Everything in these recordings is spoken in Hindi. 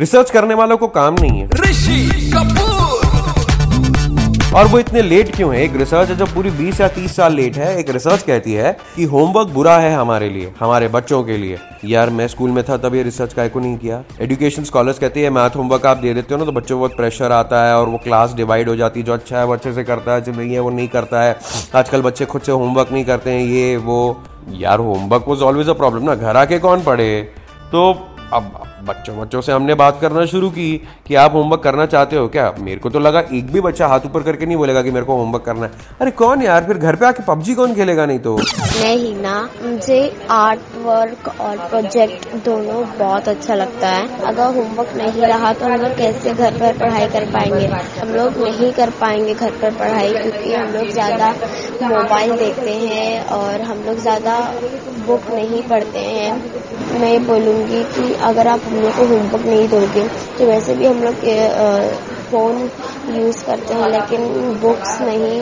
रिसर्च करने वालों को काम नहीं है। ऋषि कपूर। और वो इतने लेट क्यों है? एक रिसर्च है जो पूरी 20 या 30 साल लेट है। एक रिसर्च कहती है कि होमवर्क बुरा है हमारे लिए हमारे बच्चों के लिए। यार मैं स्कूल में था तब ये रिसर्च का को नहीं किया। एजुकेशन स्कॉलर्स कहती है मैथ होमवर्क आप दे देते हो ना तो बच्चों को बहुत प्रेशर आता है और वो क्लास डिवाइड हो जाती है। जो अच्छा है वो अच्छे से करता है जो नहीं है वो नहीं करता है। आजकल बच्चे खुद से होमवर्क नहीं करते हैं ये वो। यार homework was always a problem ना। घर आके कौन पढ़े? तो अब बच्चों बच्चों से हमने बात करना शुरू की कि आप होमवर्क करना चाहते हो क्या? मेरे को तो लगा एक भी बच्चा हाथ ऊपर करके नहीं बोलेगा कि मेरे को होमवर्क करना है। अरे कौन यार? फिर घर पे आके पबजी कौन खेलेगा नहीं तो? नहीं ना, मुझे आर्ट वर्क और प्रोजेक्ट दोनों बहुत अच्छा लगता है। अगर होमवर्क नहीं रहा तो हम लोग कैसे घर पर पढ़ाई कर पाएँगे? हम लोग नहीं कर पाएँगे घर पर पढ़ाई क्योंकि हम लोग ज़्यादा मोबाइल देखते हैं और हम लोग ज़्यादा बुक नहीं पढ़ते हैं। मैं बोलूँगी कि अगर आप हम को होमवर्क नहीं दोगे तो वैसे भी हम लोग फ़ोन यूज़ करते हैं, लेकिन बुक्स नहीं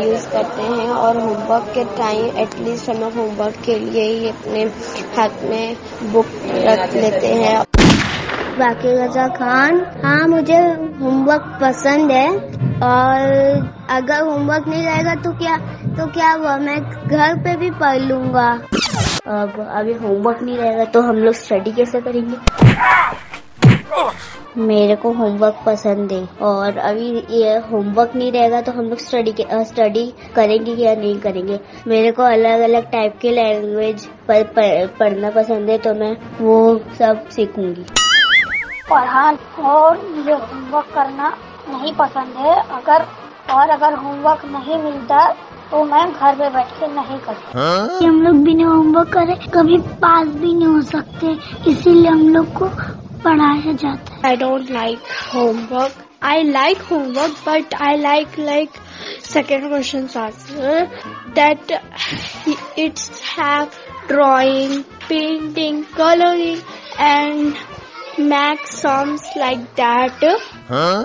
यूज़ करते हैं। और होमवर्क के टाइम एटलीस्ट हम लोग होमवर्क के लिए ही अपने हाथ में बुक रख लेते हैं। बाकी रजा खान हाँ मुझे होमवर्क पसंद है। और अगर होमवर्क नहीं रहेगा तो क्या तो क्या हुआ? मैं घर पे भी पढ़ लूँगा। अब अभी होमवर्क नहीं रहेगा तो हम लोग स्टडी कैसे करेंगे? मेरे को होमवर्क पसंद है और अभी ये होमवर्क नहीं रहेगा तो हम लोग स्टडी स्टडी करेंगे या नहीं करेंगे? मेरे को अलग अलग टाइप के लैंग्वेज पर, पर, पढ़ना पसंद है तो मैं वो सब सीखूँगी। पढ़ान और मुझे होमवर्क करना नहीं पसंद है अगर और अगर होमवर्क नहीं मिलता तो वो मैम घर में बैठ के नहीं करते। हाँ? हम लोग बिना होमवर्क करे कभी पास भी नहीं हो सकते इसीलिए हम लोग को पढ़ाया जाता है। I don't like homework I like homework but I like like second question that it's have drawing painting colouring and make songs like that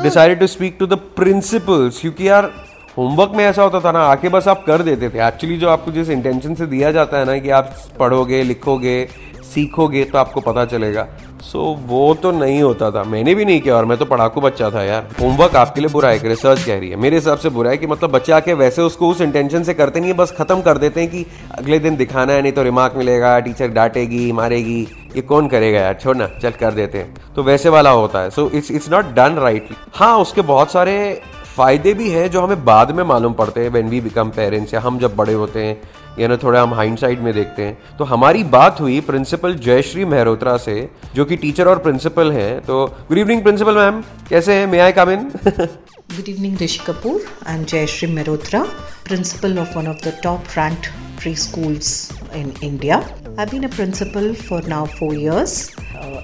decided to speak to the principals you की आर होमवर्क में ऐसा होता था ना आके बस आप कर देते थे। एक्चुअली जो आपको जिस इंटेंशन से दिया जाता है ना कि आप पढ़ोगे लिखोगे सीखोगे तो आपको पता चलेगा। सो so, वो तो नहीं होता था। मैंने भी नहीं किया और मैं तो पढ़ाकू बच्चा था यार। होमवर्क आपके लिए बुरा है कि रिसर्च कह रही है। मेरे हिसाब से बुरा है कि मतलब बच्चे आके वैसे उसको उस इंटेंशन से करते नहीं है बस खत्म कर देते हैं कि अगले दिन दिखाना है नहीं तो रिमार्क मिलेगा टीचर डांटेगी मारेगी। ये कौन करेगा यार? छोड़ ना चल कर देते हैं। तो वैसे वाला होता है। So it's it's not done right हाँ उसके बहुत सारे फ़ायदे भी हैं जो हमें बाद में मालूम पड़ते हैं व्हेन वी बिकम पेरेंट्स या हम जब बड़े होते हैं या ना थोड़ा हम हाइंड साइड में देखते हैं। तो हमारी बात हुई प्रिंसिपल जयश्री मेहरोत्रा से जो कि टीचर और प्रिंसिपल हैं। तो गुड इवनिंग प्रिंसिपल मैम कैसे हैं? May I come in good evening Rishi Kapoor I am Jayashree Mehrotra principal of one of the top ranked preschools in India I been a principal for now four Uh,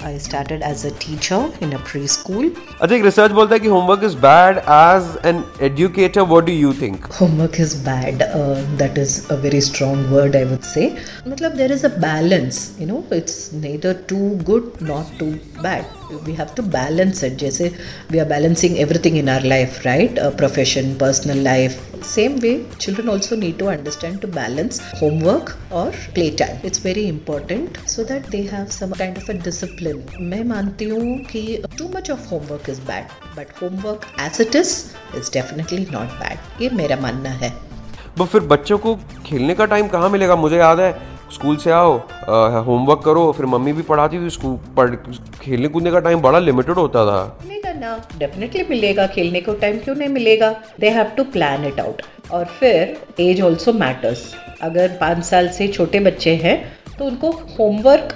I started as a teacher in a preschool. अच्छा एक रिसर्च बोलता है कि homework is bad as an educator. What do you think? Homework is bad. Uh, that is a very strong word, I would say. मतलब there is a balance. You know, it's neither too good nor too bad. We have to balance it जैसे we are balancing everything in our life right profession personal life same way children also need to understand to balance homework और play time it's very important so that they have some of a discipline मैं मानती हूँ कि too much of homework is bad but homework as it is is definitely not bad ये मेरा मानना है। फिर बच्चों को खेलने का टाइम कहाँ मिलेगा? मुझे याद है स्कूल से आओ होमवर्क करो फिर मम्मी भी पढ़ाती थी स्कूल पढ़ खेलने कूदने का टाइम बड़ा लिमिटेड होता था। मिलेगा ना? डेफिनेटली मिलेगा खेलने को टाइम क्यों नहीं मिलेगा? They have to plan it out और फिर एज ऑल्सो मैटर्स अगर पाँच साल से छोटे बच्चे हैं तो उनको होमवर्क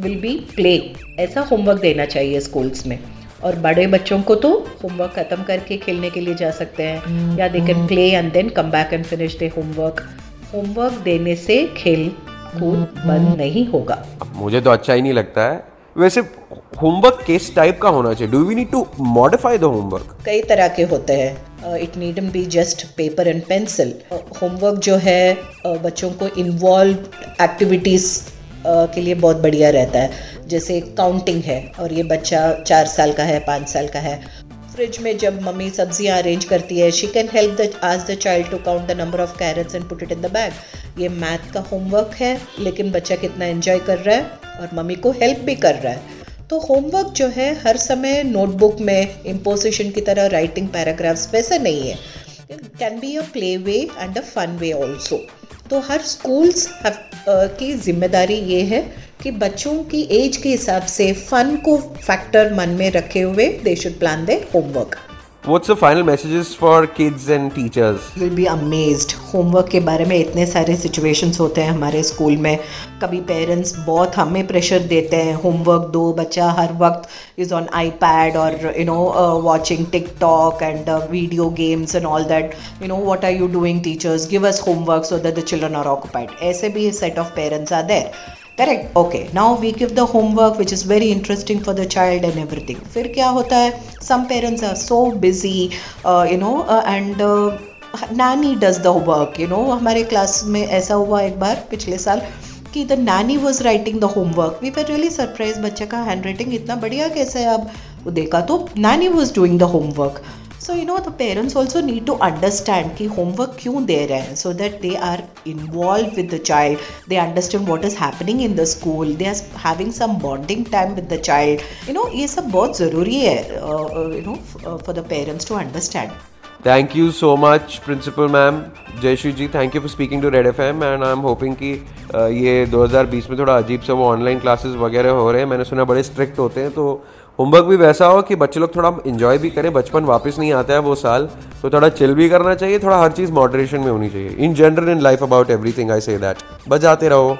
विल बी प्ले ऐसा होमवर्क देना चाहिए स्कूल्स में. और बड़े बच्चों को तो होमवर्क खत्म करके खेलने के लिए जा सकते हैं. या they can play and then come back and finish their homework homework देने से खेल कूद बंद नहीं होगा। मुझे तो अच्छा ही नहीं लगता है। वैसे होमवर्क किस टाइप का होना चाहिए। Do we need to modify the homework कई तरह के होते हैं। It need be just paper and pencil homework जो है uh, बच्चों को इन्वॉल्व एक्टिविटीज़ के लिए बहुत बढ़िया रहता है। जैसे काउंटिंग है और ये बच्चा चार साल का है पाँच साल का है। फ्रिज में जब मम्मी सब्ज़ियाँ अरेंज करती है शी कैन हेल्प द आज the child to count the number of carrots and put it in the bag ये मैथ का होमवर्क है, लेकिन बच्चा कितना एंजॉय कर रहा है और मम्मी को हेल्प भी कर रहा है। तो होमवर्क जो है, हर समय नोटबुक में इम्पोजिशन की तरह राइटिंग पैराग्राफ्स वैसा नहीं है। Can be a play way and a fun way also तो हर स्कूल्स की ज़िम्मेदारी ये है कि बच्चों की एज के हिसाब से फन को फैक्टर मन में रखे हुए they should plan their homework What's the final messages for kids and teachers? You'll be amazed. Homework के बारे में इतने सारे सिचुएशंस होते हैं हमारे स्कूल में. कभी पेरेंट्स बहुत हमें प्रेशर देते हैं. होमवर्क दो बच्चा हर वक्त इज़ ऑन आई पैड और you know watching TikTok and video games and all that you know what are you doing teachers give us homework so that the children are occupied ऐसे भी set of parents are there correct okay now we give the homework which is very interesting for the child and everything फिर क्या होता है? Some parents are so busy you know and नानी does the work you know हमारे क्लास में ऐसा हुआ एक बार पिछले साल कि द नानी was writing the homework we were really surprise बच्चे का हैंड राइटिंग इतना बढ़िया कैसे है अब? देखा तो नानी was doing the homework so you know the parents also need to understand कि होमवर्क क्यों दे रहे हैं? So that they are involve with the child they understand what is happening in the school they are having some bonding time with the child you know ये सब बहुत ज़रूरी है you know for the parents to understand Thank you so much principal ma'am Jayashree ji thank you for speaking to red F M and I am hoping कि ये 2020 में थोड़ा अजीब सा वो ऑनलाइन क्लासेस वगैरह हो रहे हैं। मैंने सुना बड़े स्ट्रिक्ट होते हैं तो होमवर्क भी वैसा हो कि बच्चे लोग थोड़ा इन्जॉय भी करें। बचपन वापस नहीं आता है वो साल तो थोड़ा चिल भी करना चाहिए। थोड़ा हर चीज़ मॉडरेशन में होनी चाहिए। In general in life about everything I say that बजाते रहो।